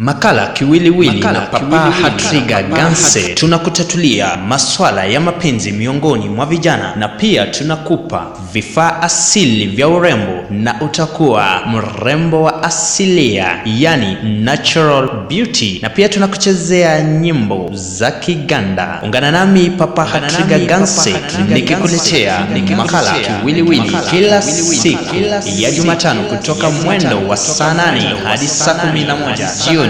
Makala Kiwiliwili na Papa Hatriga Ganse, tunakutatulia maswala ya mapenzi miongoni mwa vijana na pia tunakupa vifaa asili vya urembo na utakuwa mrembo wa asilia, yani natural beauty, na pia tunakuchezea nyimbo za Kiganda. Ungana nami Papa Hatriga Ganse nikikuletea makala Kiwiliwili kila siku ya Jumatano kutoka mwendo wa saa nane hadi saa kumi na moja jioni.